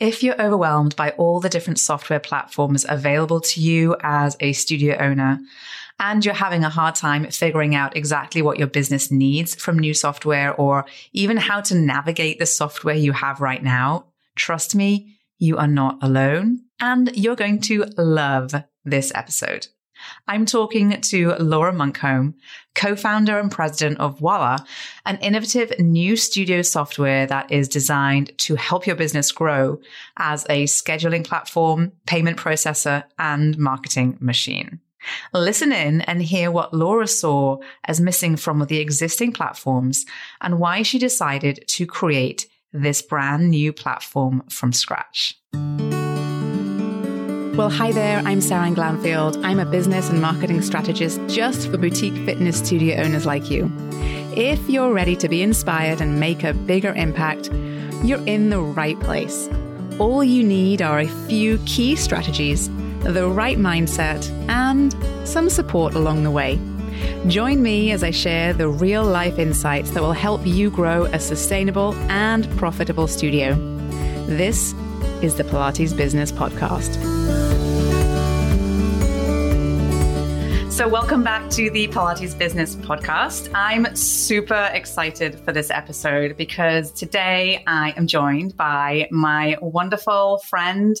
If you're overwhelmed by all the different software platforms available to you as a studio owner, and you're having a hard time figuring out exactly what your business needs from new software or even how to navigate the software you have right now, trust me, you are not alone and you're going to love this episode. I'm talking to Laura Monkholm, co-founder and president of Walla, an innovative new studio software that is designed to help your business grow as a scheduling platform, payment processor, and marketing machine. Listen in and hear what Laura saw as missing from the existing platforms and why she decided to create this brand new platform from scratch. Well, hi there. I'm Sarah Glanfield. I'm a business and marketing strategist just for boutique fitness studio owners like you. If you're ready to be inspired and make a bigger impact, you're in the right place. All you need are a few key strategies, the right mindset, and some support along the way. Join me as I share the real life insights that will help you grow a sustainable and profitable studio. This is the Pilates Business Podcast. So, welcome back to the Pilates Business Podcast. I'm super excited for this episode because today I am joined by my wonderful friend,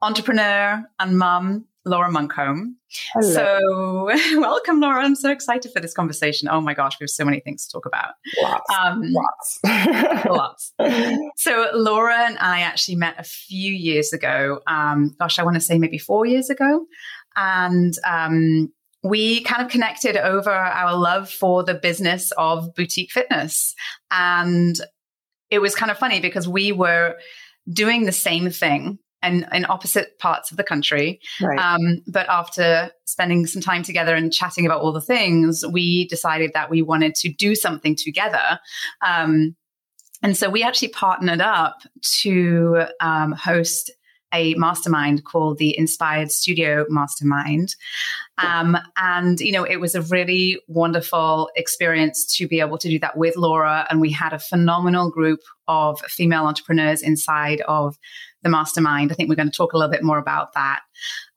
entrepreneur, and mum, Laura Monkholm. Hello. So, welcome, Laura. I'm so excited for this conversation. Oh my gosh, we have so many things to talk about. Lots. Um, lots. lots. So, Laura and I actually met a few years ago. Um, gosh, I want to say maybe four years ago. And um, we kind of connected over our love for the business of boutique fitness. And it was kind of funny because we were doing the same thing and in opposite parts of the country. Right. Um, but after spending some time together and chatting about all the things, we decided that we wanted to do something together. Um, and so we actually partnered up to um, host a mastermind called the Inspired Studio Mastermind. Um, and, you know, it was a really wonderful experience to be able to do that with Laura. And we had a phenomenal group of female entrepreneurs inside of the mastermind. I think we're going to talk a little bit more about that.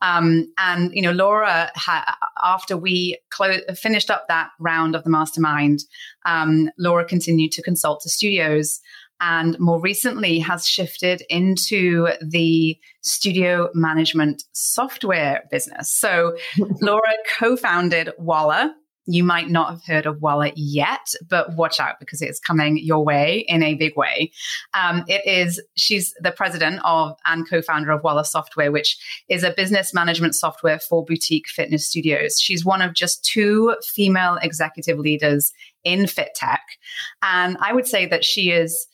Um, and you know, Laura, ha- after we clo- finished up that round of the mastermind, um, Laura continued to consult to studios and more recently has shifted into the studio management software business. So Laura co-founded Walla. You might not have heard of Walla yet, but watch out because it's coming your way in a big way. Um, it is, she's the president of and co founder of Walla Software, which is a business management software for boutique fitness studios. She's one of just two female executive leaders in fit tech. And I would say that she is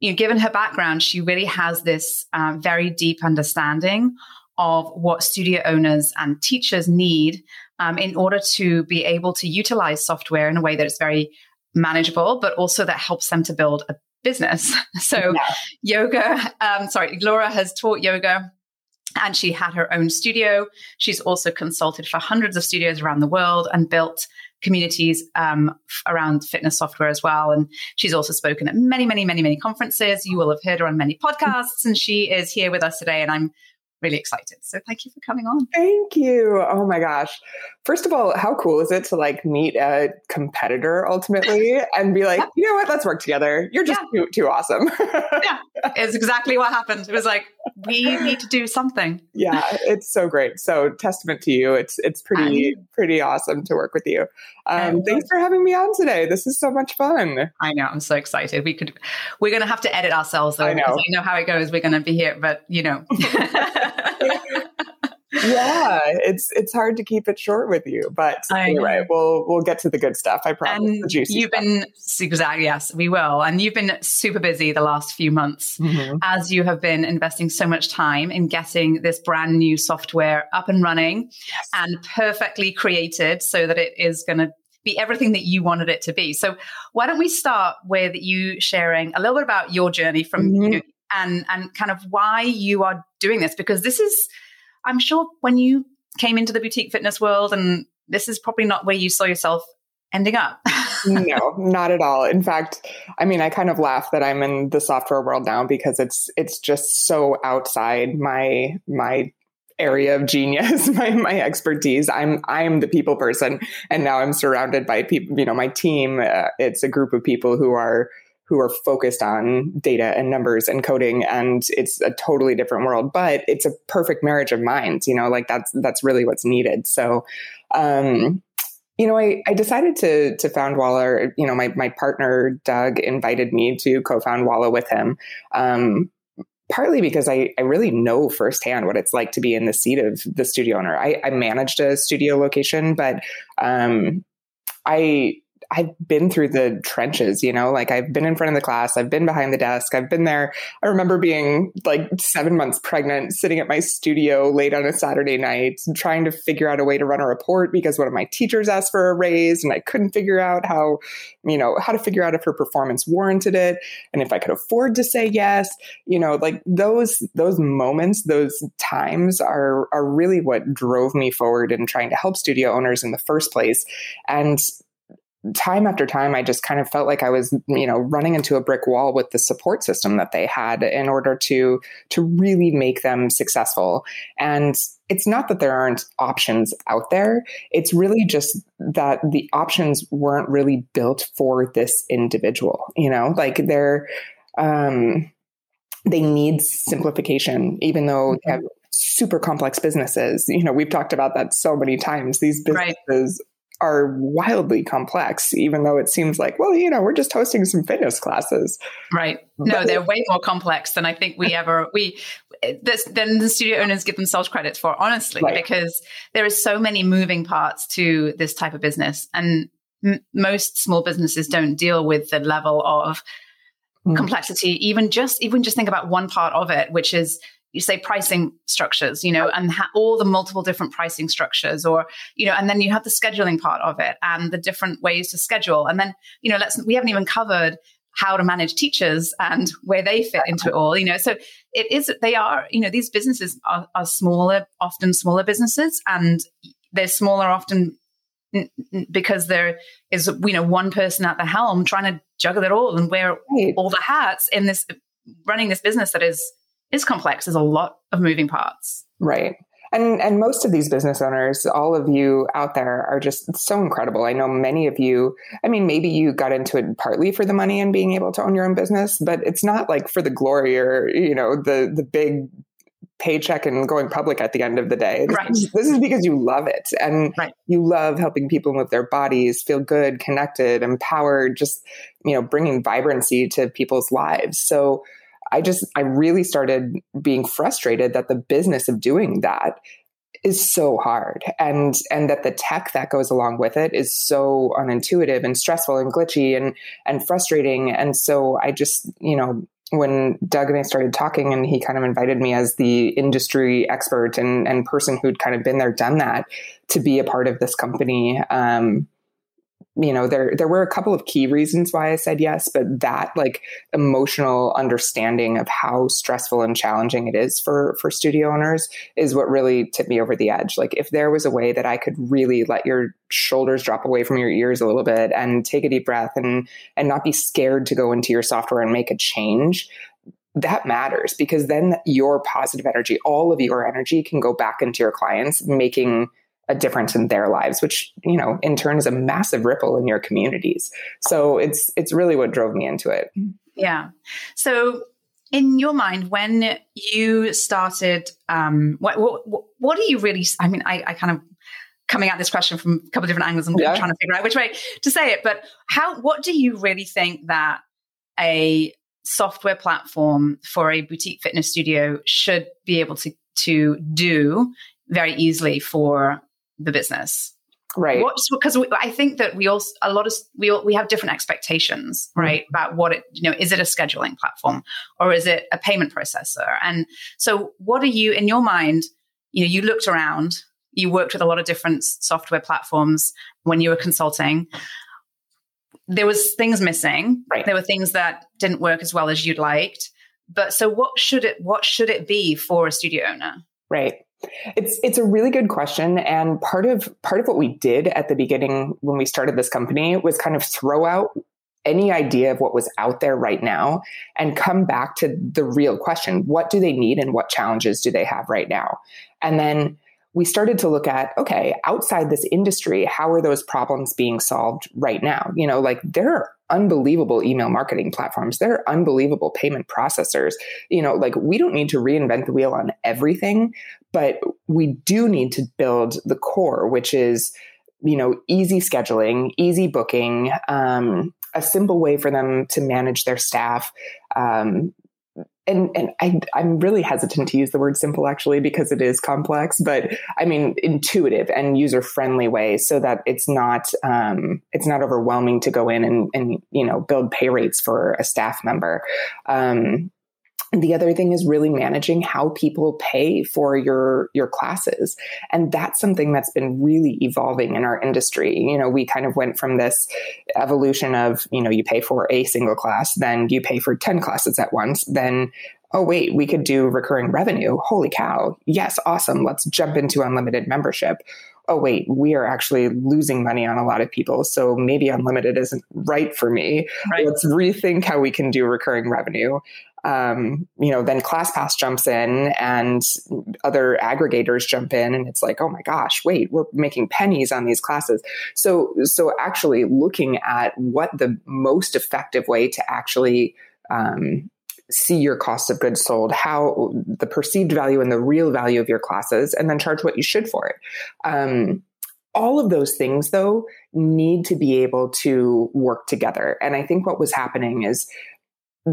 you know, given her background, she really has this um, very deep understanding of what studio owners and teachers need um, in order to be able to utilize software in a way that is very manageable, but also that helps them to build a business. So, yeah. yoga, um, sorry, Laura has taught yoga and she had her own studio. She's also consulted for hundreds of studios around the world and built communities um, around fitness software as well. And she's also spoken at many, many, many, many conferences. You will have heard her on many podcasts, and she is here with us today. And I'm really excited. So thank you for coming on. Thank you. Oh my gosh. First of all, how cool is it to like meet a competitor ultimately and be like, you know what, let's work together. You're just yeah. too, too awesome. yeah, it's exactly what happened. It was like, we need to do something. Yeah, it's so great. So testament to you. It's it's pretty pretty awesome to work with you. Um, thanks for having me on today. This is so much fun. I know. I'm so excited. We could. We're going to have to edit ourselves though. I know. I know how it goes. We're going to be here, but you know. yeah, it's it's hard to keep it short with you, but anyway, we'll we'll get to the good stuff. I promise. And you've stuff. been exactly yes, we will. And you've been super busy the last few months mm-hmm. as you have been investing so much time in getting this brand new software up and running yes. and perfectly created so that it is going to be everything that you wanted it to be. So why don't we start with you sharing a little bit about your journey from mm-hmm. you know, and and kind of why you are doing this because this is I'm sure when you came into the boutique fitness world, and this is probably not where you saw yourself ending up. no, not at all. In fact, I mean, I kind of laugh that I'm in the software world now because it's it's just so outside my my area of genius, my my expertise. I'm I'm the people person, and now I'm surrounded by people. You know, my team. Uh, it's a group of people who are who are focused on data and numbers and coding and it's a totally different world but it's a perfect marriage of minds you know like that's that's really what's needed so um you know, I, I decided to to found Walla. You know, my my partner Doug invited me to co-found Walla with him. Um, partly because I, I really know firsthand what it's like to be in the seat of the studio owner. I, I managed a studio location, but um, I I've been through the trenches, you know, like I've been in front of the class, I've been behind the desk, I've been there. I remember being like seven months pregnant, sitting at my studio late on a Saturday night, trying to figure out a way to run a report because one of my teachers asked for a raise and I couldn't figure out how, you know, how to figure out if her performance warranted it and if I could afford to say yes. You know, like those those moments, those times are are really what drove me forward in trying to help studio owners in the first place. And time after time i just kind of felt like i was you know running into a brick wall with the support system that they had in order to to really make them successful. And it's not that there aren't options out there. It's really just that the options weren't really built for this individual you know? Like they're um they need simplification even though they have super complex businesses. You know we've talked about that so many times. These businesses are wildly complex, even though it seems like, well, you know, we're just hosting some fitness classes. Right. No, but, they're way more complex than I think we ever we this, than the studio owners give themselves credit for, honestly, right. because there is so many moving parts to this type of business, and m- most small businesses don't deal with the level of mm. complexity. Even just even just think about one part of it, which is you say pricing structures, you know, and ha- all the multiple different pricing structures, or you know, and then you have the scheduling part of it and the different ways to schedule, and then you know, let's we haven't even covered how to manage teachers and where they fit into it all, you know. So it is they are, you know, these businesses are, are smaller, often smaller businesses, and they're smaller often because there is you know one person at the helm trying to juggle it all and wear all the hats in this running this business that is is complex. There's a lot of moving parts. Right. And and most of these business owners, all of you out there are just so incredible. I know many of you, I mean maybe you got into it partly for the money and being able to own your own business, but it's not like for the glory or, you know, the the big paycheck and going public at the end of the day. This, right. is, this is because you love it and right. you love helping people move their bodies, feel good, connected, empowered, just, you know, bringing vibrancy to people's lives. So I just, I really started being frustrated that the business of doing that is so hard and and that the tech that goes along with it is so unintuitive and stressful and glitchy and and frustrating and so i just you know when Doug and I started talking and he kind of invited me as the industry expert and, and person who'd kind of been there, done that to be a part of this company. Um, you know there there were a couple of key reasons why I said yes, but that like emotional understanding of how stressful and challenging it is for for studio owners is what really tipped me over the edge. Like if there was a way that I could really let your shoulders drop away from your ears a little bit and take a deep breath and and not be scared to go into your software and make a change, that matters because then your positive energy, all of your energy can go back into your clients, making a difference in their lives which you know in turn is a massive ripple in your communities. So it's it's really what drove me into it. Yeah. So in your mind when you started um what what, what do you really i mean i, I kind of coming at this question from a couple of different angles and yeah. trying to figure out which way to say it but how what do you really think that a software platform for a boutique fitness studio should be able to to do very easily for the business. Right. Because i think that we also a lot of we all, we have different expectations mm-hmm. right mm-hmm. about what it you know is it a scheduling platform or is it a payment processor? And so what are you in your mind you know you looked around you worked with a lot of different software platforms when you were consulting. There was things missing. Right. There were things that didn't work as well as you'd liked. But so what should it what should it be for a studio owner? Right It's it's a really good question, and part of part of what we did at the beginning when we started this company was kind of throw out any idea of what was out there right now and come back to the real question: what do they need, and what challenges do they have right now? And then we started to look at okay outside this industry how are those problems being solved right now? You know like there are unbelievable email marketing platforms. There are unbelievable payment processors. You know like we don't need to reinvent the wheel on everything but we do need to build the core which is you know easy scheduling easy booking um, a simple way for them to manage their staff um, and and I, I'm really hesitant to use the word simple actually because it is complex, but I mean intuitive and user friendly way so that it's not um, it's not overwhelming to go in and and you know build pay rates for a staff member. Um, the other thing is really managing how people pay for your your classes. And that's something that's been really evolving in our industry. You know we kind of went from this evolution of you know you pay for a single class then you pay for 10 classes at once then oh wait we could do recurring revenue. Holy cow. Yes awesome. Let's jump into unlimited membership. Oh wait we are actually losing money on a lot of people so maybe unlimited isn't right for me. Right. let's rethink how we can do recurring revenue um, you know, then ClassPass jumps in and other aggregators jump in, and it's like, oh my gosh, wait, we're making pennies on these classes. So, so actually looking at what the most effective way to actually um, see your cost of goods sold, how the perceived value and the real value of your classes, and then charge what you should for it. Um, all of those things, though, need to be able to work together. And I think what was happening is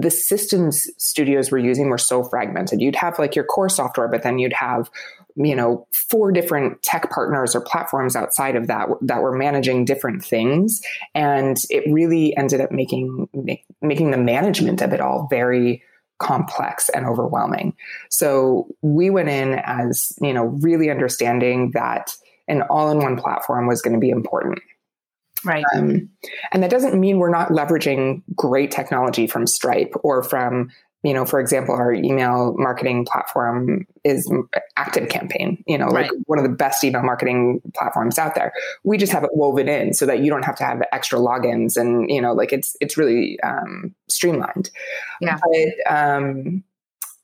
the systems studios were using were so fragmented. You'd have like your core software, but then you'd have you know four different tech partners or platforms outside of that that were managing different things. And it really ended up making make, making the management of it all very complex and overwhelming. So we went in as you know really understanding that an all-in-one platform was going to be important Right. Um, and that doesn't mean we're not leveraging great technology from Stripe or from, you know, for example, our email marketing platform is Active Campaign, you know, like one of the best email marketing platforms out there. We just have it woven in so that you don't have to have extra logins and, you know, like it's, it's really um, streamlined. Yeah. But, um,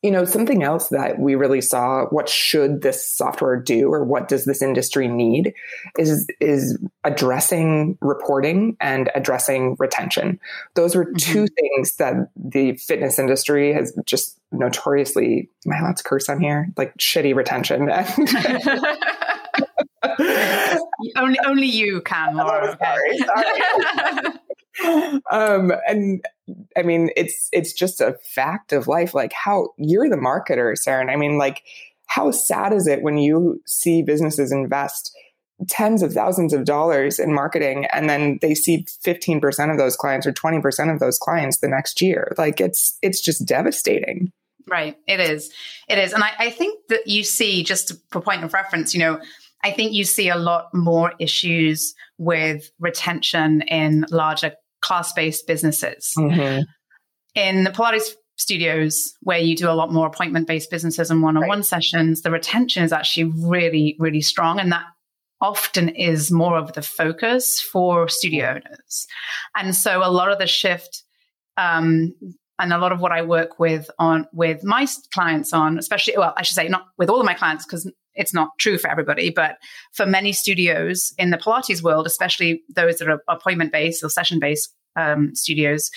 you know something else that we really saw what should this software do or what does this industry need is is addressing reporting and addressing retention those were mm-hmm. two things that the fitness industry has just notoriously am i allowed to curse on here like shitty retention only only you can Laura. sorry, sorry. um, and I mean, it's it's just a fact of life. Like how you're the marketer, Saren. I mean, like how sad is it when you see businesses invest tens of thousands of dollars in marketing and then they see 15% of those clients or 20% of those clients the next year like it's it's just devastating right it is it is and i, I think that you see just for point of reference you know i think you see a lot more issues with retention in larger class based businesses. Mm-hmm. In the Pilates studios, where you do a lot more appointment based businesses and one on one sessions, the retention is actually really, really strong. And that often is more of the focus for studio owners. And so a lot of the shift, um, and a lot of what I work with on with my clients on, especially well, I should say not with all of my clients because it's not true for everybody, but for many studios in the Pilates world, especially those that are appointment based or session based um, studios,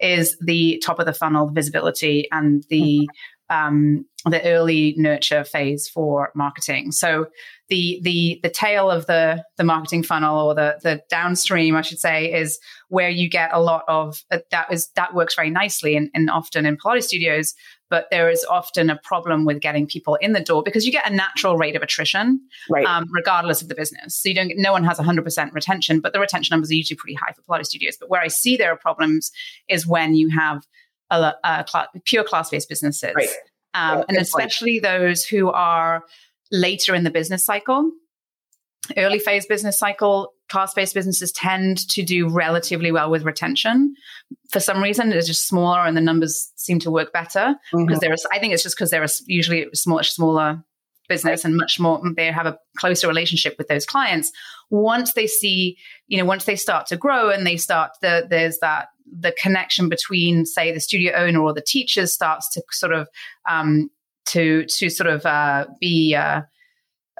is the top of the funnel the visibility and the mm-hmm. um, the early nurture phase for marketing. So the the the tail of the the marketing funnel or the the downstream, I should say, is where you get a lot of uh, that is that works very nicely and, and often in Pilates studios but there is often a problem with getting people in the door because you get a natural rate of attrition, right. um, regardless of the business. So you don't, no one has 100% retention, but the retention numbers are usually pretty high for Pilates studios. But where I see there are problems is when you have a, a class, pure class-based businesses, right. um, yeah, and especially point. those who are later in the business cycle. Early phase business cycle, class based businesses tend to do relatively well with retention. For some reason, it's just smaller and the numbers seem to work better because mm-hmm. there's, I think it's just because they're usually smaller, smaller business and much more they have a closer relationship with those clients once they see you know once they start to grow and they start the there's that the connection between say the studio owner or the teachers starts to sort of um, to to sort of uh, be uh,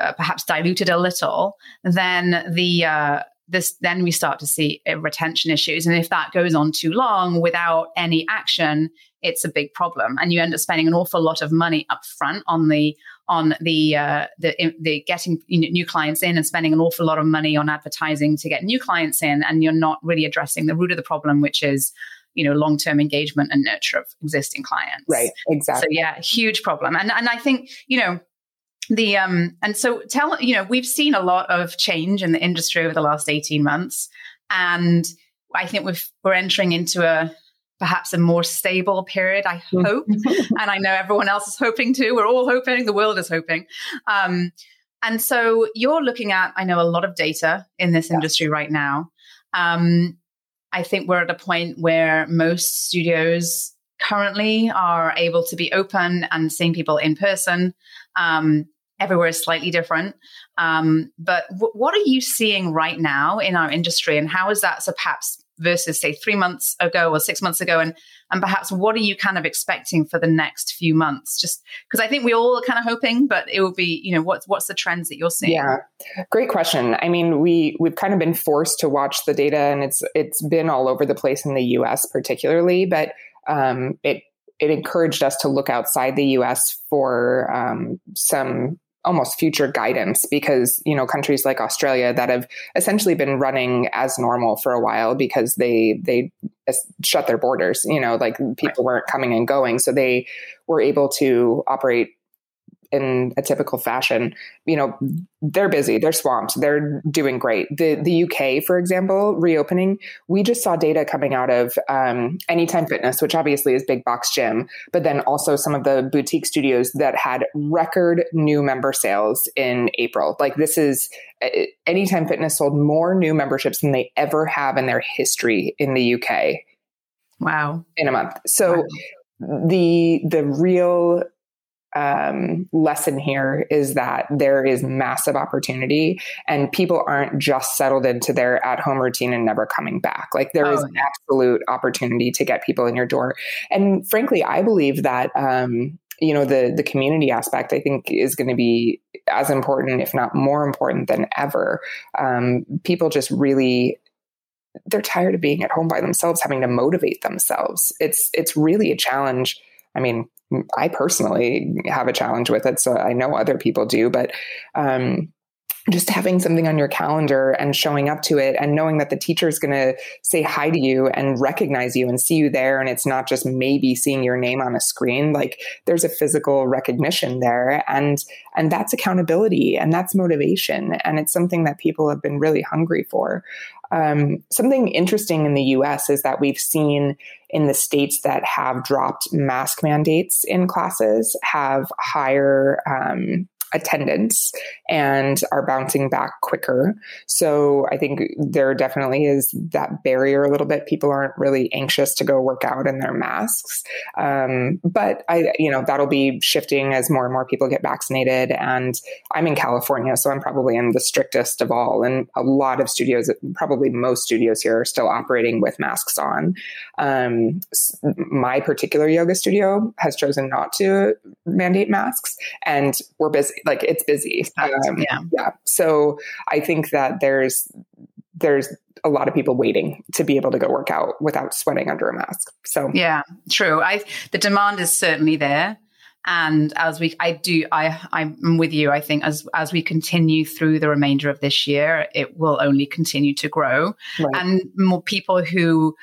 uh, perhaps diluted a little then the uh, this then we start to see retention issues. And if that goes on too long without any action it's a big problem. And you end up spending an awful lot of money up front on the on the uh, the, the getting new clients in and spending an awful lot of money on advertising to get new clients in. And you're not really addressing the root of the problem which is you know long-term engagement and nurture of existing clients. Right. Exactly. So yeah huge problem. And and i think you know the um and so tell you know we've seen a lot of change in the industry over the last 18 months. And i think we've we're entering into a perhaps a more stable period i mm. hope. And i know everyone else is hoping too. We're all hoping. The world is hoping. Um and so you're looking at i know a lot of data in this yeah. industry right now. Um i think we're at a point where most studios currently are able to be open and seeing people in person. Um, everywhere is slightly different. Um, but w- what are you seeing right now in our industry, and how is that so perhaps versus say three months ago or six months ago, and and perhaps what are you kind of expecting for the next few months? Just because I think we all are kind of hoping, but it will be you know what's what's the trends that you're seeing? Yeah, great question. I mean, we we've kind of been forced to watch the data, and it's it's been all over the place in the U.S. particularly, but um, it it encouraged us to look outside the US for um, some almost future guidance because you know countries like Australia that have essentially been running as normal for a while because they they shut their borders you know like people weren't coming and going. So they were able to operate in a typical fashion, you know, they're busy, they're swamped, they're doing great. The the UK, for example, reopening, we just saw data coming out of um, Anytime Fitness, which obviously is big box gym, but then also some of the boutique studios that had record new member sales in April. Like this is uh, Anytime Fitness sold more new memberships than they ever have in their history in the UK. Wow. In a month. So wow. the the real um, lesson here is that there is massive opportunity and people aren't just settled into their at home routine and never coming back. Like there oh, is yeah. absolute opportunity to get people in your door. And frankly, I believe that, um, you know, the, the community aspect, I think is going to be as important, if not more important than ever. Um, people just really they're tired of being at home by themselves having to motivate themselves it's it's really a challenge i mean I personally have a challenge with it. So I know other people do, but um, just having something on your calendar and showing up to it and knowing that the teacher is going to say hi to you and recognize you and see you there and it's not just maybe seeing your name on a screen like there's a physical recognition there and and that's accountability and that's motivation and it's something that people have been really hungry for um, something interesting in the US is that we've seen in the states that have dropped mask mandates in classes have higher um, attendance and are bouncing back quicker. So I think there definitely is that barrier a little bit. People aren't really anxious to go work out in their masks. Um, but I, you know, that'll be shifting as more and more people get vaccinated. And I'm in California, so I'm probably in the strictest of all. And a lot of studios, probably most studios here, are still operating with masks on. Um, my particular yoga studio has chosen not to mandate masks, and we're busy like it's busy. Um, yeah. yeah. So I think that there's there's a lot of people waiting to be able to go work out without sweating under a mask. So yeah, true. I the demand is certainly there. And as we, I do, I, I'm with you. I think as as we continue through the remainder of this year, it will only continue to grow, right. and more people who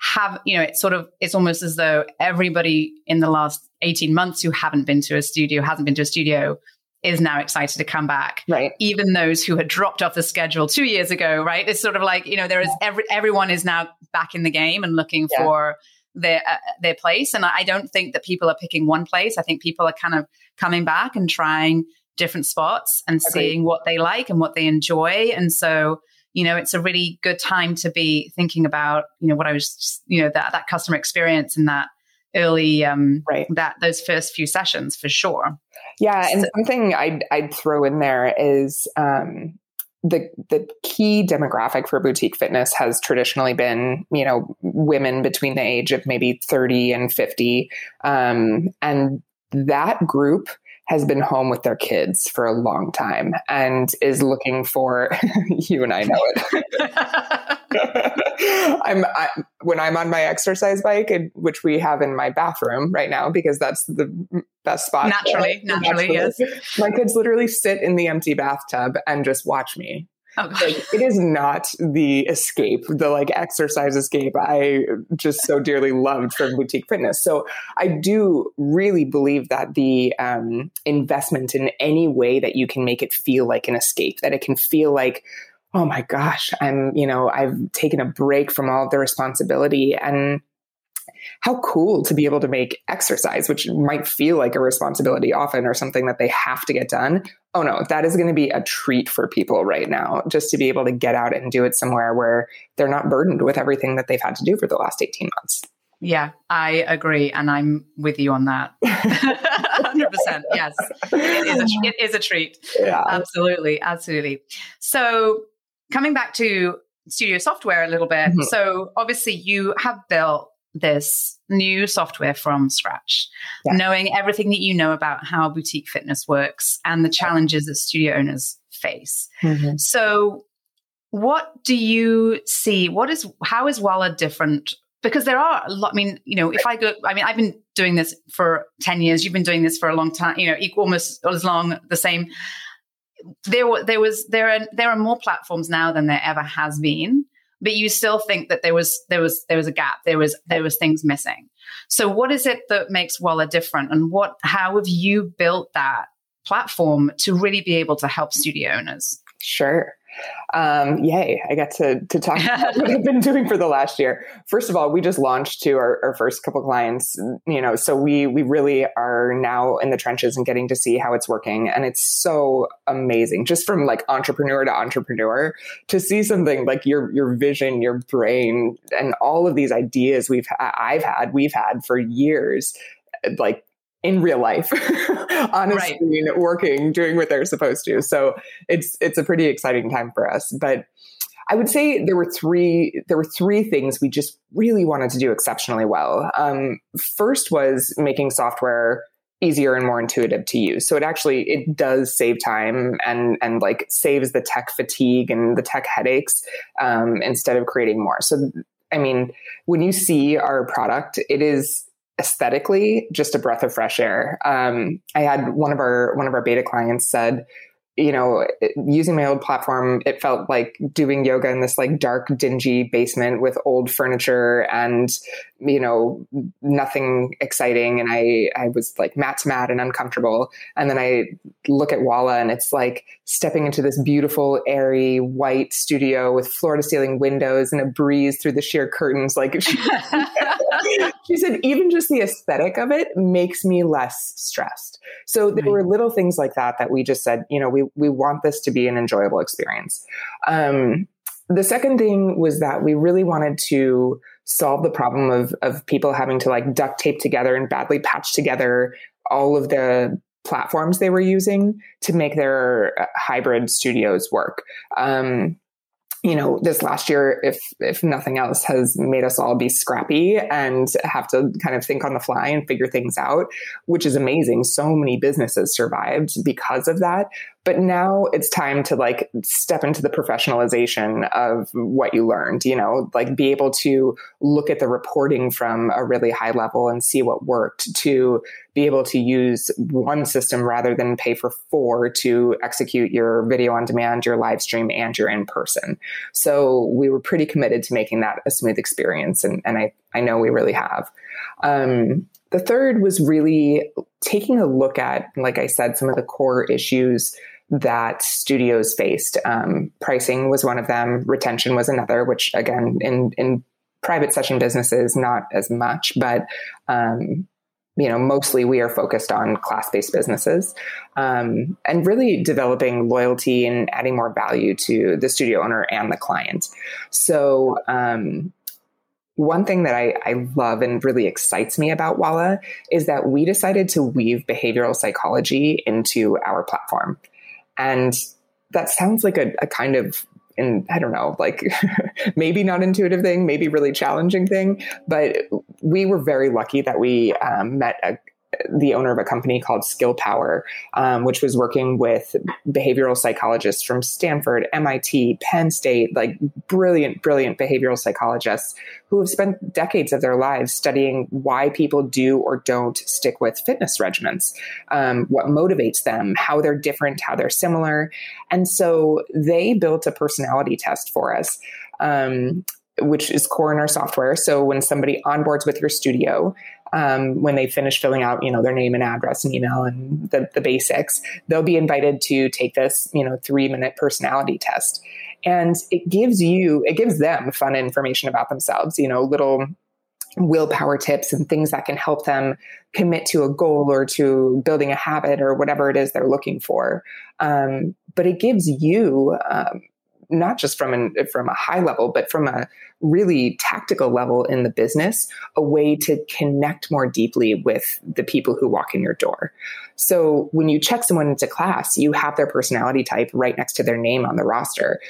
have, you know, it's sort of, it's almost as though everybody in the last 18 months who haven't been to a studio, hasn't been to a studio, is now excited to come back. Right. Even those who had dropped off the schedule two years ago, right? It's sort of like, you know, there is every, everyone is now back in the game and looking yeah. for their, uh, their place. And I don't think that people are picking one place. I think people are kind of coming back and trying different spots and Agreed. seeing what they like and what they enjoy. And so, you know, it's a really good time to be thinking about, you know, what I was just, you know, that, that customer experience and that early um, right. that those first few sessions for sure. Yeah, and so, something I'd I'd throw in there is um, the the key demographic for boutique fitness has traditionally been you know women between the age of maybe 30 and 50 um, and that group has been home with their kids for a long time and is looking for you and I know it. I'm I, when I'm on my exercise bike, and, which we have in my bathroom right now because that's the best spot. Naturally, naturally, yes. My kids literally sit in the empty bathtub and just watch me Oh, like, it is not the escape, the like exercise escape I just so dearly loved from boutique fitness. So I do really believe that the um, investment in any way that you can make it feel like an escape, that it can feel like, oh my gosh, I'm, you know, I've taken a break from all the responsibility and how cool to be able to make exercise, which might feel like a responsibility often or something that they have to get done. Oh no, that is going to be a treat for people right now, just to be able to get out and do it somewhere where they're not burdened with everything that they've had to do for the last 18 months. Yeah, I agree. And I'm with you on that. 100%. Yes. It is, a, it is a treat. Yeah. Absolutely. Absolutely. So, coming back to studio software a little bit. Mm-hmm. So, obviously, you have built this new software from scratch, yeah. knowing everything that you know about how boutique fitness works and the challenges that studio owners face. Mm-hmm. So, what do you see? What is how is Walla different? Because there are a lot. I mean, you know, if I go, I mean, I've been doing this for ten years. You've been doing this for a long time. You know, almost as long, the same. There, were there was there are there are more platforms now than there ever has been but you still think that there was there was there was a gap. There was there was things missing. So what is it that makes Walla different? And what how have you built that platform to really be able to help studio owners? Sure um, yay, I get to, to talk about what I've been doing for the last year. First of all, we just launched to our, our first couple clients, you know, so we, we really are now in the trenches and getting to see how it's working. And it's so amazing just from like entrepreneur to entrepreneur to see something like your, your vision, your brain and all of these ideas we've, I've had, we've had for years, like in real life on a right. screen working doing what they're supposed to. So it's it's a pretty exciting time for us. But i would say there were three there were three things we just really wanted to do exceptionally well. Um, first was making software easier and more intuitive to use. So it actually it does save time and and like saves the tech fatigue and the tech headaches um, instead of creating more. So i mean when you see our product it is aesthetically just a breath of fresh air. Um, I had one of our one of our beta clients said, you know, using my old platform, it felt like doing yoga in this like dark, dingy basement with old furniture and, you know, nothing exciting. And I, I was like mat to mat and uncomfortable. And then I look at Walla and it's like stepping into this beautiful, airy, white studio with floor to ceiling windows and a breeze through the sheer curtains. Like she, she said, even just the aesthetic of it makes me less stressed. So there right. were little things like that that we just said, you know, we we want this to be an enjoyable experience. Um, the second thing was that we really wanted to solve the problem of of people having to like duct tape together and badly patch together all of the platforms they were using to make their uh, hybrid studios work. Um, you know, this last year, if if nothing else, has made us all be scrappy and have to kind of think on the fly and figure things out, which is amazing. So many businesses survived because of that. But now it's time to like step into the professionalization of what you learned, you know, like be able to look at the reporting from a really high level and see what worked to be able to use one system rather than pay for four to execute your video on demand, your live stream, and your in person. So we were pretty committed to making that a smooth experience. And, and I, I know we really have. Um, the third was really taking a look at, like I said, some of the core issues that studios faced. Um, pricing was one of them. Retention was another, which again, in in private session businesses, not as much, but um, you know, mostly we are focused on class based businesses um, and really developing loyalty and adding more value to the studio owner and the client. So, um, one thing that I, I love and really excites me about Walla is that we decided to weave behavioral psychology into our platform. And that sounds like a, a kind of and I don't know, like maybe not intuitive thing, maybe really challenging thing. But we were very lucky that we um, met a, the owner of a company called Skill Power, um, which was working with behavioral psychologists from Stanford, MIT, Penn State, like brilliant, brilliant behavioral psychologists who have spent decades of their lives studying why people do or don't stick with fitness regimens, um, what motivates them, how they're different, how they're similar. And so they built a personality test for us. Um, which is core in our software. So when somebody onboards with your studio, um, when they finish filling out, you know, their name and address and email and the, the basics, they'll be invited to take this, you know, three minute personality test. And it gives you, it gives them fun information about themselves, you know, little willpower tips and things that can help them commit to a goal or to building a habit or whatever it is they're looking for. Um, but it gives you um, not just from an from a high level, but from a really tactical level in the business, a way to connect more deeply with the people who walk in your door. So when you check someone into class, you have their personality type right next to their name on the roster.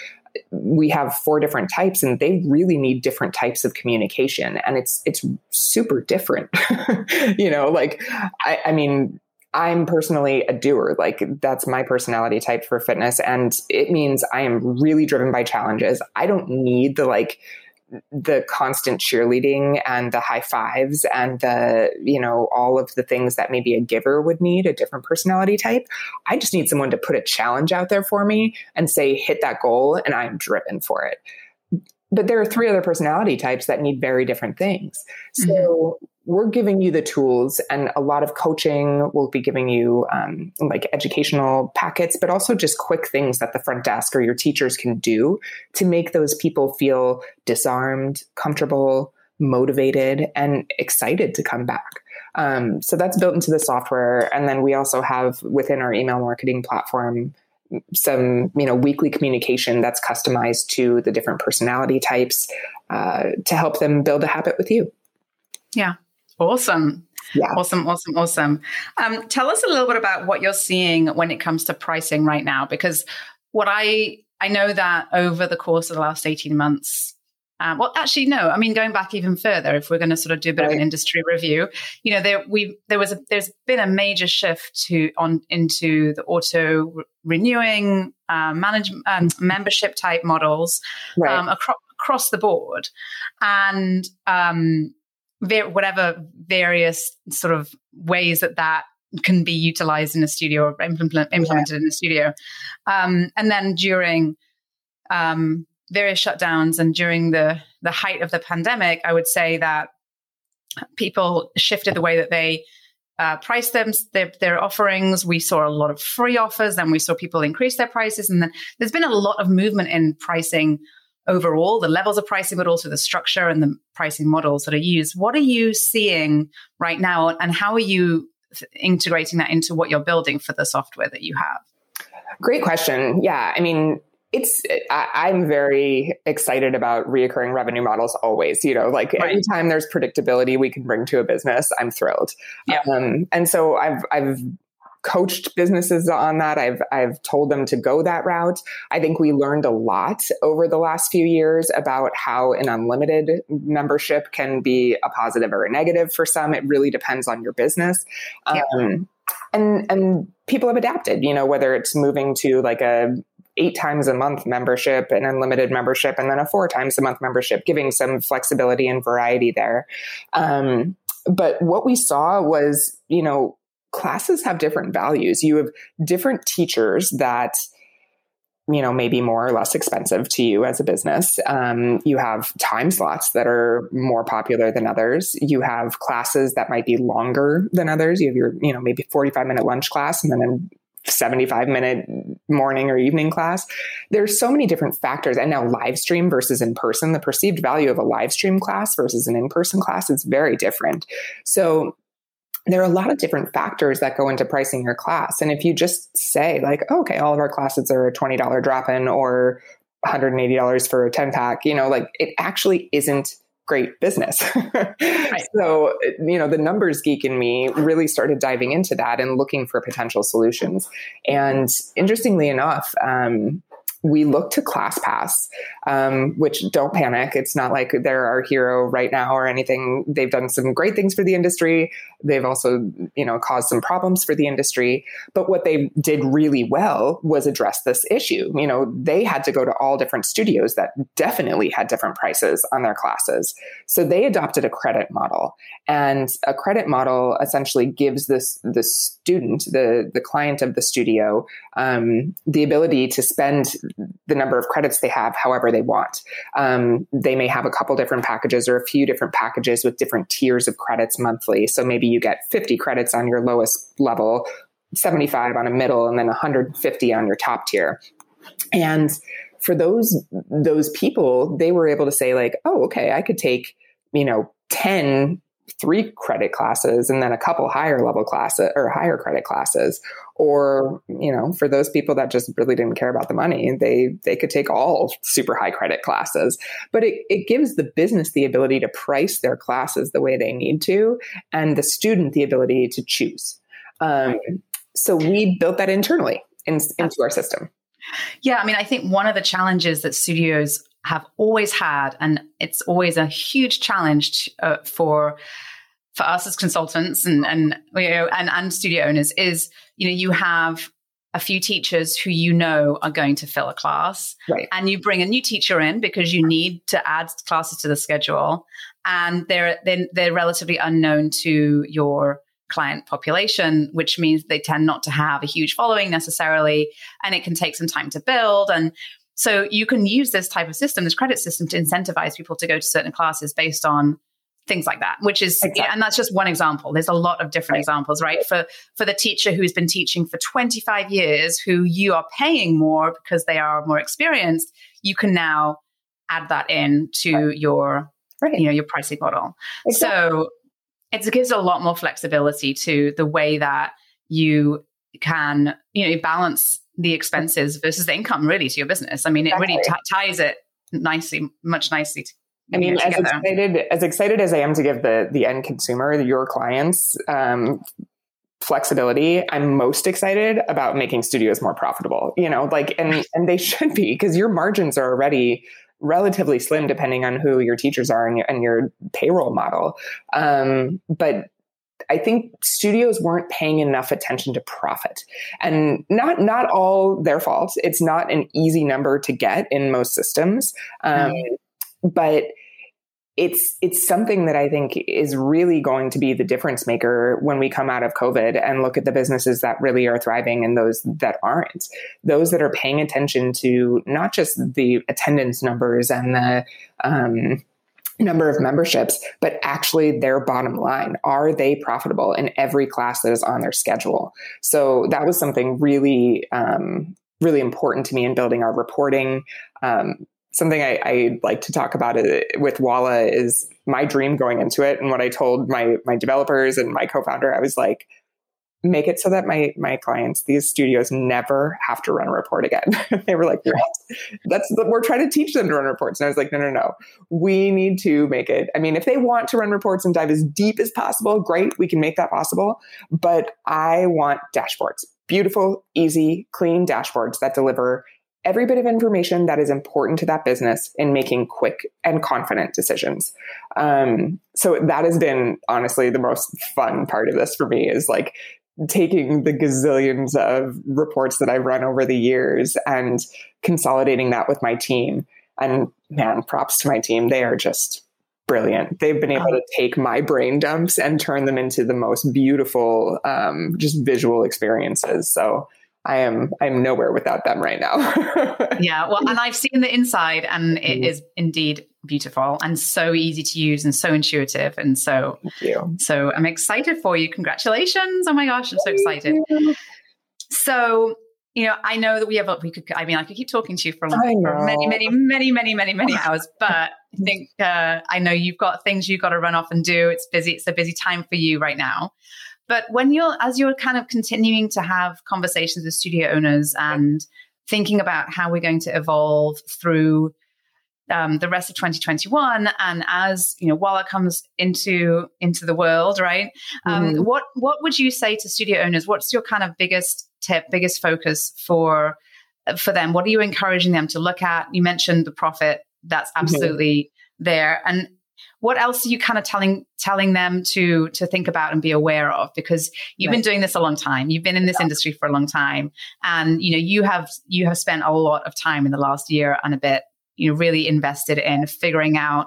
We have four different types and they really need different types of communication and it's it's super different. you know, like I, I mean, I'm personally a doer. Like that's my personality type for fitness. And it means I am really driven by challenges. I don't need the like, the constant cheerleading and the high fives and the, you know, all of the things that maybe a giver would need, a different personality type. I just need someone to put a challenge out there for me and say, hit that goal, and I'm driven for it. But there are three other personality types that need very different things. So mm-hmm we're giving you the tools and a lot of coaching we'll be giving you um, like educational packets but also just quick things that the front desk or your teachers can do to make those people feel disarmed comfortable motivated and excited to come back. Um, so that's built into the software and then we also have within our email marketing platform some you know weekly communication that's customized to the different personality types uh, to help them build a habit with you. Yeah Awesome. Yeah. Awesome, awesome, awesome. Um, tell us a little bit about what you're seeing when it comes to pricing right now, because what I I know that over the course of the last 18 months, um, well, actually, no. I mean, going back even further, if we're going to sort of do a bit right. of an industry review, you know, there we there was a, there's been a major shift to on into the auto renewing uh, management um, membership type models right. um, across across the board, and um, whatever various sort of ways that that can be utilized in a studio or implement, implemented yeah. in a studio. Um, and then during um, various shutdowns and during the the height of the pandemic, I would say that people shifted the way that they uh, price them their, their, offerings. We saw a lot of free offers, then we saw people increase their prices, and then there's been a lot of movement in pricing overall, the levels of pricing, but also the structure and the pricing models that are used. What are you seeing right now, and how are you integrating that into what you're building for the software that you have? Great question. Yeah, I mean, it's I, am very excited about reoccurring revenue models always you know like right. anytime there's predictability we can bring to a business i'm thrilled yeah. Um, and so i've i've coached businesses on that. I've I've told them to go that route. I think we learned a lot over the last few years about how an unlimited membership can be a positive or a negative for some. It really depends on your business. Yeah. Um, and and people have adapted, you know, whether it's moving to like a eight times a month membership, an unlimited membership, and then a four times a month membership, giving some flexibility and variety there. Um, but what we saw was, you know, classes have different values. You have different teachers that you know maybe more or less expensive to you as a business. Um, you have time slots that are more popular than others. You have classes that might be longer than others. You have your you know maybe 45 minute lunch class and then a 75 minute morning or evening class. There's so many different factors. And now live stream versus in person the perceived value of a live stream class versus an in-person class is very different. So there are a lot of different factors that go into pricing your class. And if you just say, like, oh, okay, all of our classes are a $20 drop in or $180 for a 10 pack, you know, like it actually isn't great business. right. So, you know, the numbers geek in me really started diving into that and looking for potential solutions. And interestingly enough, um, we look to ClassPass, um, which don't panic. It's not like they're our hero right now or anything. They've done some great things for the industry. They've also, you know, caused some problems for the industry. But what they did really well was address this issue. You know, they had to go to all different studios that definitely had different prices on their classes. So they adopted a credit model. And a credit model essentially gives this the student, the the client of the studio, um, the ability to spend the number of credits they have however they want. Um, they may have a couple different packages or a few different packages with different tiers of credits monthly. So maybe you get 50 credits on your lowest level, 75 on a middle, and then 150 on your top tier. And for those those people, they were able to say like, oh, okay, I could take you know 10 three credit classes and then a couple higher level classes or higher credit classes. Or you know for those people that just really didn't care about the money they they could take all super high credit classes. But it, it gives the business the ability to price their classes the way they need to and the student the ability to choose. Um, so we built that internally in, into our system. Yeah i mean i think one of the challenges that studios have always had, and it's always a huge challenge uh, for for us as consultants and and you know and and studio owners is you know you have a few teachers who you know are going to fill a class right. and you bring a new teacher in because you need to add classes to the schedule and they're they're, they're relatively unknown to your client population which means they tend not to have a huge following necessarily and it can take some time to build and so you can use this type of system, this credit system, to incentivize people to go to certain classes based on things like that which is exactly. and that's just one example there's a lot of different right. examples right for for the teacher who's been teaching for 25 years who you are paying more because they are more experienced you can now add that in to right. your right. you know your pricing model exactly. so it gives a lot more flexibility to the way that you can you know balance the expenses versus the income really to your business. I mean, it really t- ties it nicely, much nicely. To, I mean, as excited as excited as I am to give the the end consumer, your clients, um, flexibility i'm most excited about making studios more profitable you know like and and they should be because your margins are already relatively slim depending on who your teachers are and your, and your payroll model um, but I think studios weren't paying enough attention to profit. And not not all their fault. It's not an easy number to get in most systems. Um, mm-hmm. But it's it's something that I think is really going to be the difference maker when we come out of COVID and look at the businesses that really are thriving and those that aren't. Those that are paying attention to not just the attendance numbers and the um, number of memberships, but actually their bottom line. Are they profitable in every class that is on their schedule? So that was something really, um, really important to me in building our reporting. Um, something I, I, like to talk about with Walla is my dream going into it. And what I told my, my developers and my co-founder, I was like, make it so that my my clients these studios never have to run a report again. They were like what? That's the, we're trying to teach them to run reports. And i was like no no no. We need to make it i mean if they want to run reports and dive as deep as possible great we can make that possible. But i want dashboards. Beautiful easy clean dashboards that deliver every bit of information that is important to that business in making quick and confident decisions. Um, so that has been honestly the most fun part of this for me is like taking the gazillions of reports that I've run over the years and consolidating that with my team. And man, props to my team. They are just brilliant. They've been able to take my brain dumps and turn them into the most beautiful, um, just visual experiences. So I am I'm nowhere without them right now. yeah, well, and I've seen the inside, and it mm-hmm. is indeed beautiful and so easy to use and so intuitive, and so so I'm excited for you. Congratulations! Oh my gosh, I'm so excited. So you know, I know that we have we could. I mean, I could keep talking to you for, a long for many, many, many, many, many, many hours, but I think uh, I know you've got things you've got to run off and do. It's busy. It's a busy time for you right now. But when you're, as you're kind of continuing to have conversations with studio owners and thinking about how we're going to evolve through um, the rest of 2021 and as you know Walla comes into into the world right um, mm-hmm. what what would you say to studio owners what's your kind of biggest tip biggest focus for for them what are you encouraging them to look at you mentioned the profit that's mm-hmm. absolutely mm-hmm. there and what else are you kind of telling telling them to to think about and be aware of because you've right. been doing this a long time you've been in this yeah. industry for a long time and you know you have you have spent a lot of time in the last year and a bit you know really invested in figuring out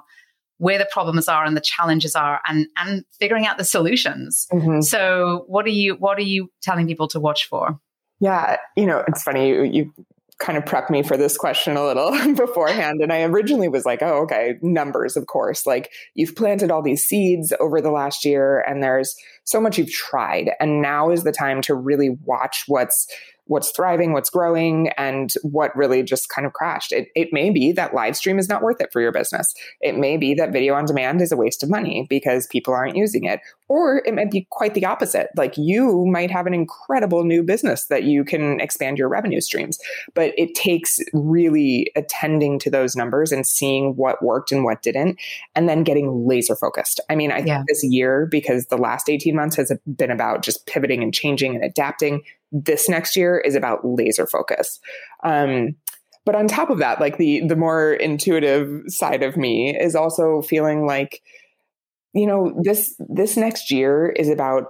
where the problems are and the challenges are and and figuring out the solutions mm-hmm. so what are you what are you telling people to watch for yeah you know it's funny you, you kind of prepped me for this question a little beforehand. And I originally was like, oh, okay, numbers, of course. Like you've planted all these seeds over the last year and there's so much you've tried. And now is the time to really watch what's what's thriving, what's growing, and what really just kind of crashed. It, it may be that live stream is not worth it for your business. It may be that video on demand is a waste of money because people aren't using it. Or it might be quite the opposite. Like you might have an incredible new business that you can expand your revenue streams. But it takes really attending to those numbers and seeing what worked and what didn't, and then getting laser focused. I mean, I yeah. think this year, because the last 18 months has been about just pivoting and changing and adapting, this next year is about laser focus. Um, but on top of that, like the the more intuitive side of me is also feeling like, you know, this this next year is about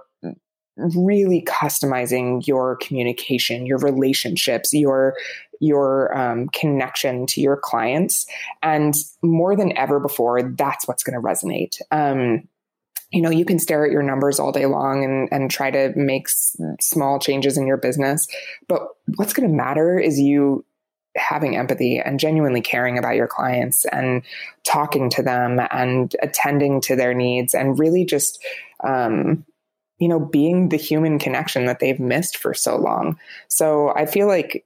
really customizing your communication, your relationships, your your um, connection to your clients, and more than ever before, that's what's going to resonate. Um, you know, you can stare at your numbers all day long and, and try to make s- small changes in your business. But what's going to matter is you having empathy and genuinely caring about your clients and talking to them and attending to their needs and really just, um, you know, being the human connection that they've missed for so long. So I feel like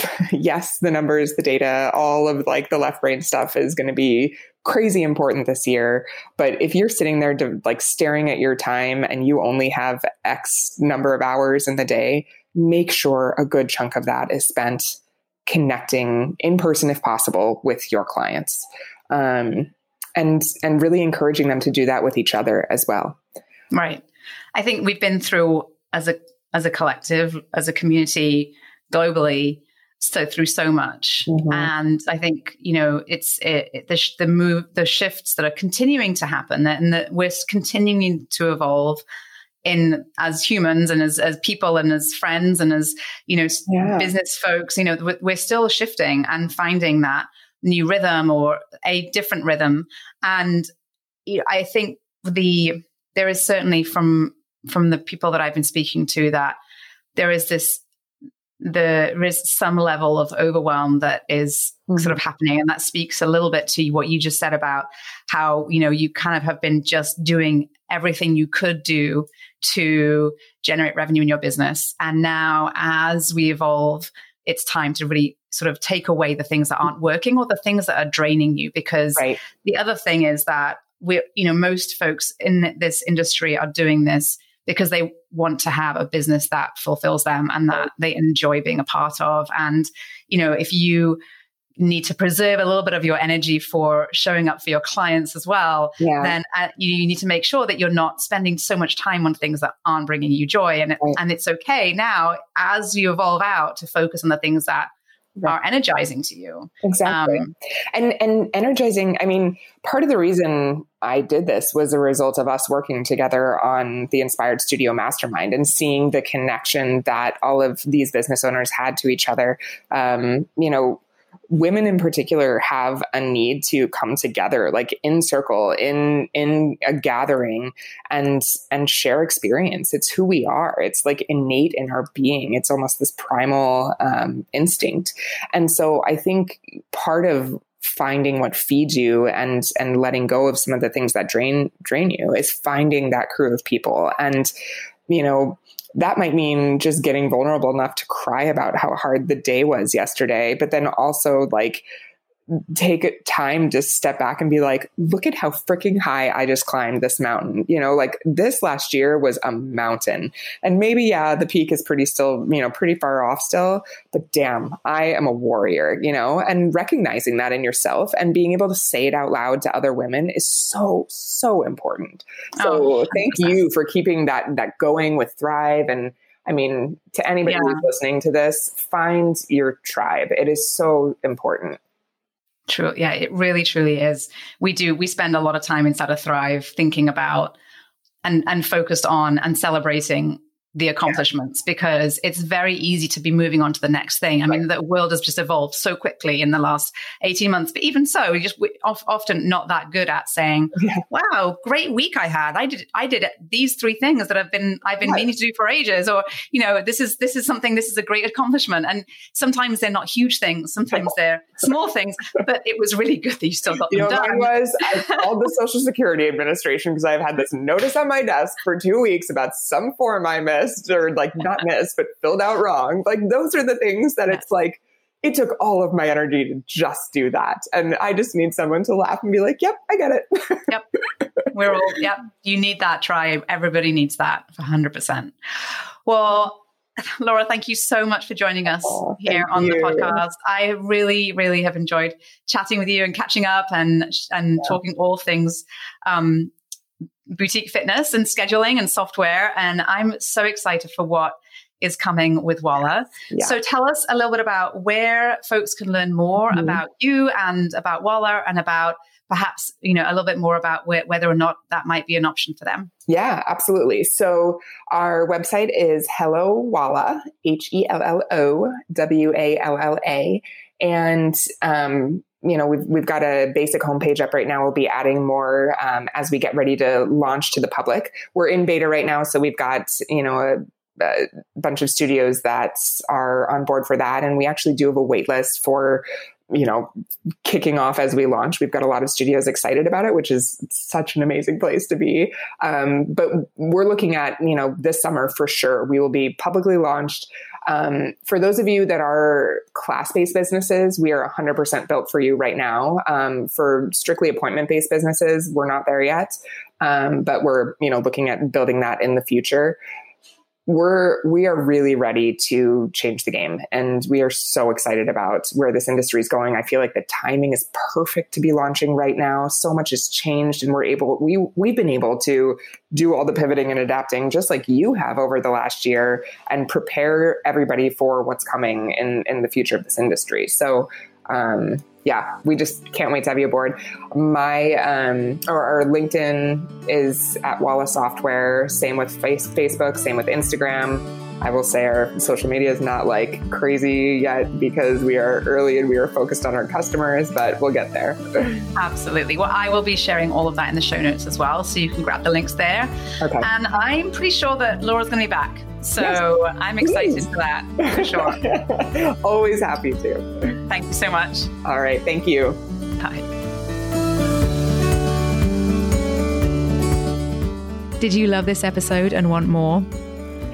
yes, the numbers, the data, all of like the left brain stuff is going to be crazy important this year. But if you're sitting there to, like staring at your time and you only have X number of hours in the day, make sure a good chunk of that is spent connecting in person if possible with your clients. Um, and and really encouraging them to do that with each other as well. Right. I think we've been through as a as a collective, as a community globally, so through so much mm-hmm. and i think you know it's it, it, the, the move the shifts that are continuing to happen and that we're continuing to evolve in as humans and as, as people and as friends and as you know yeah. business folks you know we're still shifting and finding that new rhythm or a different rhythm and you know, i think the there is certainly from from the people that i've been speaking to that there is this there is some level of overwhelm that is mm-hmm. sort of happening and that speaks a little bit to what you just said about how you know you kind of have been just doing everything you could do to generate revenue in your business and now as we evolve it's time to really sort of take away the things that aren't working or the things that are draining you because right. the other thing is that we you know most folks in this industry are doing this because they want to have a business that fulfills them and that they enjoy being a part of. And, you know, if you need to preserve a little bit of your energy for showing up for your clients as well, yeah. then uh, you, you, need to make sure that you're not spending so much time on things that aren't bringing you joy. And, right. and it's okay now as you evolve out to focus on the things that are energizing to you. Exactly. Um, and and energizing, I mean, part of the reason I did this was a result of us working together on the Inspired Studio Mastermind and seeing the connection that all of these business owners had to each other. Um, you know, women in particular have a need to come together like in circle in in a gathering and and share experience. It's who we are. It's like innate in our being. It's almost this primal um, instinct. And so i think part of finding what feeds you and and letting go of some of the things that drain drain you is finding that crew of people. And you know that might mean just getting vulnerable enough to cry about how hard the day was yesterday, but then also like take time to step back and be like, look at how freaking high I just climbed this mountain. You know, like this last year was a mountain. And maybe, yeah, the peak is pretty still, you know, pretty far off still, but damn, I am a warrior, you know, and recognizing that in yourself and being able to say it out loud to other women is so, so important. So oh, thank you for keeping that, that going with Thrive and, I mean, to anybody yeah. who's listening to this, find your tribe. It is so important. True. Yeah, it really truly is. We do, we spend a lot of time inside of Thrive thinking about and and focused on and celebrating the accomplishments yeah. because it's very easy to be moving on to the next thing. I right. mean, the world has just evolved so quickly in the last 18 months, but even so, we just we often not that good at saying, yeah. wow, great week I had. I did, I did these three things that I've been, I've been right. meaning to do for ages, or, you know, this is, this is something, this is a great accomplishment. And sometimes they're not huge things. Sometimes they're small things, but it was really good that you still got you them know, done. was, I called the Social Security Administration because I've had this notice on my desk for two weeks about some form I missed missed or like not missed, but filled out wrong. Like those are the things that it's like, it took all of my energy to just do that. And I just need someone to laugh and be like, yep, I get it. yep. We're all, yep. You need that tribe. Everybody needs that 100%. Well, Laura, thank you so much for joining us oh, here on you. the podcast. I really, really have enjoyed chatting with you and catching up and and yeah. talking all things um, boutique fitness and scheduling and software. And I'm so excited for what is coming with Walla. Yeah. So tell us a little bit about where folks can learn more mm-hmm. about you and about Walla and about perhaps you know a little bit more about wh- whether or not that might be an option for them yeah absolutely so our website is hello walla h-e-l-l-o-w-a-l-l-a and um, you know, we've, we've got a basic homepage up right now. We'll be adding more um, as we get ready to launch to the public. We're in beta right now. So we've got, you know, a, a bunch of studios that are on board for that. And we actually do have a wait list for you know, kicking off as we launch. We've got a lot of studios excited about it, which is such an amazing place to be. Um, but we're looking at, you know, this summer for sure. We will be publicly launched. Um, for those of you that are class based businesses, we are 100% built for you right now. Um, for strictly appointment based businesses, we're not there yet. Um, but we're, you know, looking at building that in the future we're we are really ready to change the game. And we are so excited about where this industry is going. I feel like the timing is perfect to be launching right now. So much has changed and we're able we we've been able to do all the pivoting and adapting just like you have over the last year and prepare everybody for what's coming in in the future of this industry. So um, yeah, we just can't wait to have you aboard. My um, or our LinkedIn is at Walla Software. Same with face, Facebook. Same with Instagram. I will say our social media is not like crazy yet because we are early and we are focused on our customers, but we'll get there. Absolutely. Well, I will be sharing all of that in the show notes as well, so you can grab the links there. Okay. And I'm pretty sure that Laura's going to be back. So yes, I'm excited please. for that for sure. Always happy to. Thank you so much. All right. Thank you. Bye. Did you love this episode and want more?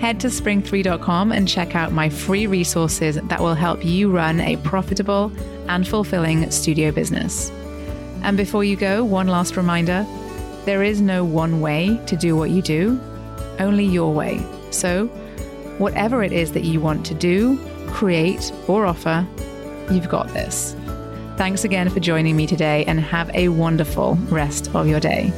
Head to spring3.com and check out my free resources that will help you run a profitable and fulfilling studio business. And before you go, one last reminder there is no one way to do what you do, only your way. So, whatever it is that you want to do, create, or offer, you've got this. Thanks again for joining me today and have a wonderful rest of your day.